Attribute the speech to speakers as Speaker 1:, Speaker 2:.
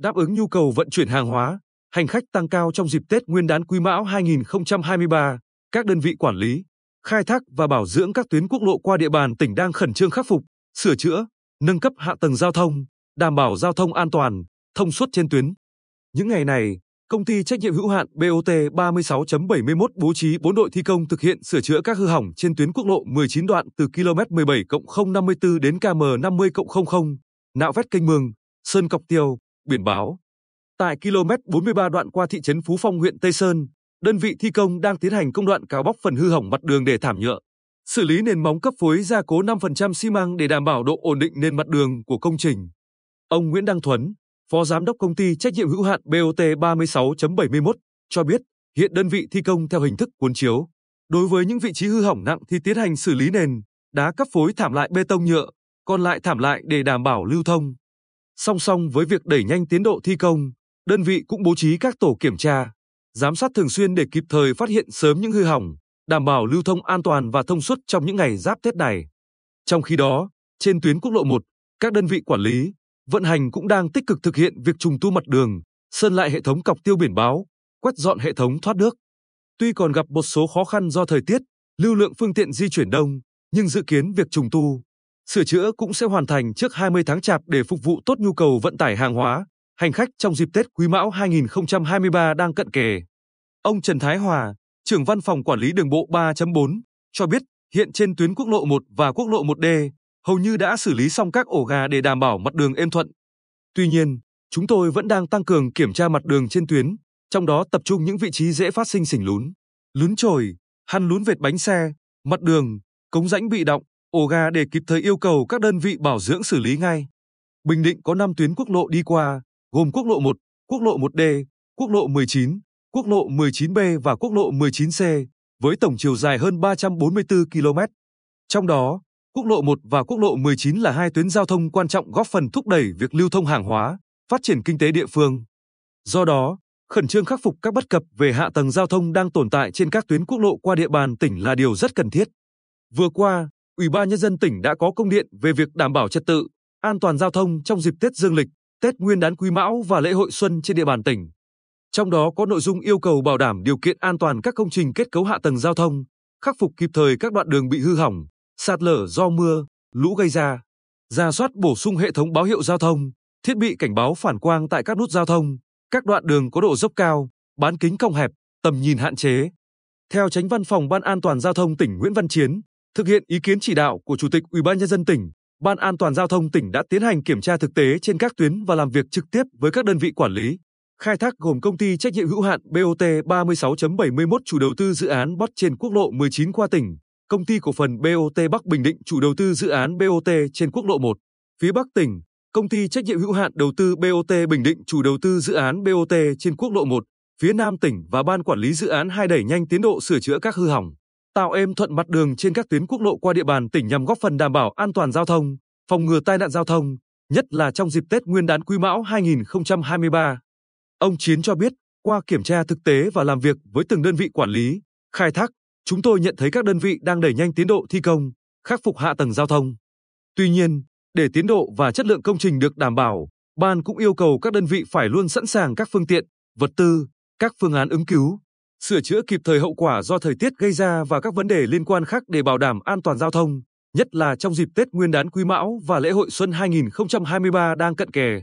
Speaker 1: đáp ứng nhu cầu vận chuyển hàng hóa, hành khách tăng cao trong dịp Tết Nguyên đán Quý Mão 2023, các đơn vị quản lý, khai thác và bảo dưỡng các tuyến quốc lộ qua địa bàn tỉnh đang khẩn trương khắc phục, sửa chữa, nâng cấp hạ tầng giao thông, đảm bảo giao thông an toàn, thông suốt trên tuyến. Những ngày này, công ty trách nhiệm hữu hạn BOT 36.71 bố trí 4 đội thi công thực hiện sửa chữa các hư hỏng trên tuyến quốc lộ 19 đoạn từ km 17 054 đến km 50 00, nạo vét kênh mương, sơn cọc tiêu, biển báo. Tại km 43 đoạn qua thị trấn Phú Phong huyện Tây Sơn, đơn vị thi công đang tiến hành công đoạn cào bóc phần hư hỏng mặt đường để thảm nhựa, xử lý nền móng cấp phối gia cố 5% xi măng để đảm bảo độ ổn định nền mặt đường của công trình. Ông Nguyễn Đăng Thuấn, Phó Giám đốc Công ty Trách nhiệm hữu hạn BOT 36.71 cho biết hiện đơn vị thi công theo hình thức cuốn chiếu. Đối với những vị trí hư hỏng nặng thì tiến hành xử lý nền, đá cấp phối thảm lại bê tông nhựa, còn lại thảm lại để đảm bảo lưu thông. Song song với việc đẩy nhanh tiến độ thi công, đơn vị cũng bố trí các tổ kiểm tra, giám sát thường xuyên để kịp thời phát hiện sớm những hư hỏng, đảm bảo lưu thông an toàn và thông suốt trong những ngày giáp Tết này. Trong khi đó, trên tuyến quốc lộ 1, các đơn vị quản lý, vận hành cũng đang tích cực thực hiện việc trùng tu mặt đường, sơn lại hệ thống cọc tiêu biển báo, quét dọn hệ thống thoát nước. Tuy còn gặp một số khó khăn do thời tiết, lưu lượng phương tiện di chuyển đông, nhưng dự kiến việc trùng tu, sửa chữa cũng sẽ hoàn thành trước 20 tháng Chạp để phục vụ tốt nhu cầu vận tải hàng hóa, hành khách trong dịp Tết Quý Mão 2023 đang cận kề. Ông Trần Thái Hòa, trưởng văn phòng quản lý đường bộ 3.4, cho biết hiện trên tuyến quốc lộ 1 và quốc lộ 1D, hầu như đã xử lý xong các ổ gà để đảm bảo mặt đường êm thuận. Tuy nhiên, chúng tôi vẫn đang tăng cường kiểm tra mặt đường trên tuyến, trong đó tập trung những vị trí dễ phát sinh sình lún, lún trồi, hăn lún vệt bánh xe, mặt đường, cống rãnh bị động, ổ gà để kịp thời yêu cầu các đơn vị bảo dưỡng xử lý ngay. Bình Định có 5 tuyến quốc lộ đi qua, gồm quốc lộ 1, quốc lộ 1D, quốc lộ 19, quốc lộ 19B và quốc lộ 19C, với tổng chiều dài hơn 344 km. Trong đó, quốc lộ 1 và quốc lộ 19 là hai tuyến giao thông quan trọng góp phần thúc đẩy việc lưu thông hàng hóa, phát triển kinh tế địa phương. Do đó, khẩn trương khắc phục các bất cập về hạ tầng giao thông đang tồn tại trên các tuyến quốc lộ qua địa bàn tỉnh là điều rất cần thiết. Vừa qua, Ủy ban nhân dân tỉnh đã có công điện về việc đảm bảo trật tự, an toàn giao thông trong dịp Tết Dương lịch, Tết Nguyên đán Quý Mão và lễ hội xuân trên địa bàn tỉnh. Trong đó có nội dung yêu cầu bảo đảm điều kiện an toàn các công trình kết cấu hạ tầng giao thông, khắc phục kịp thời các đoạn đường bị hư hỏng, sạt lở do mưa, lũ gây ra, ra soát bổ sung hệ thống báo hiệu giao thông, thiết bị cảnh báo phản quang tại các nút giao thông, các đoạn đường có độ dốc cao, bán kính cong hẹp, tầm nhìn hạn chế. Theo Tránh Văn phòng Ban An toàn giao thông tỉnh Nguyễn Văn Chiến, thực hiện ý kiến chỉ đạo của Chủ tịch Ủy ban nhân dân tỉnh, Ban An toàn giao thông tỉnh đã tiến hành kiểm tra thực tế trên các tuyến và làm việc trực tiếp với các đơn vị quản lý. Khai thác gồm công ty trách nhiệm hữu hạn BOT 36.71 chủ đầu tư dự án bot trên quốc lộ 19 qua tỉnh, công ty cổ phần BOT Bắc Bình Định chủ đầu tư dự án BOT trên quốc lộ 1. Phía Bắc tỉnh, công ty trách nhiệm hữu hạn đầu tư BOT Bình Định chủ đầu tư dự án BOT trên quốc lộ 1. Phía Nam tỉnh và ban quản lý dự án hai đẩy nhanh tiến độ sửa chữa các hư hỏng, tạo êm thuận mặt đường trên các tuyến quốc lộ qua địa bàn tỉnh nhằm góp phần đảm bảo an toàn giao thông, phòng ngừa tai nạn giao thông, nhất là trong dịp Tết Nguyên đán Quý Mão 2023. Ông Chiến cho biết, qua kiểm tra thực tế và làm việc với từng đơn vị quản lý, khai thác, chúng tôi nhận thấy các đơn vị đang đẩy nhanh tiến độ thi công, khắc phục hạ tầng giao thông. Tuy nhiên, để tiến độ và chất lượng công trình được đảm bảo, ban cũng yêu cầu các đơn vị phải luôn sẵn sàng các phương tiện, vật tư, các phương án ứng cứu, sửa chữa kịp thời hậu quả do thời tiết gây ra và các vấn đề liên quan khác để bảo đảm an toàn giao thông, nhất là trong dịp Tết Nguyên đán Quý Mão và lễ hội xuân 2023 đang cận kề.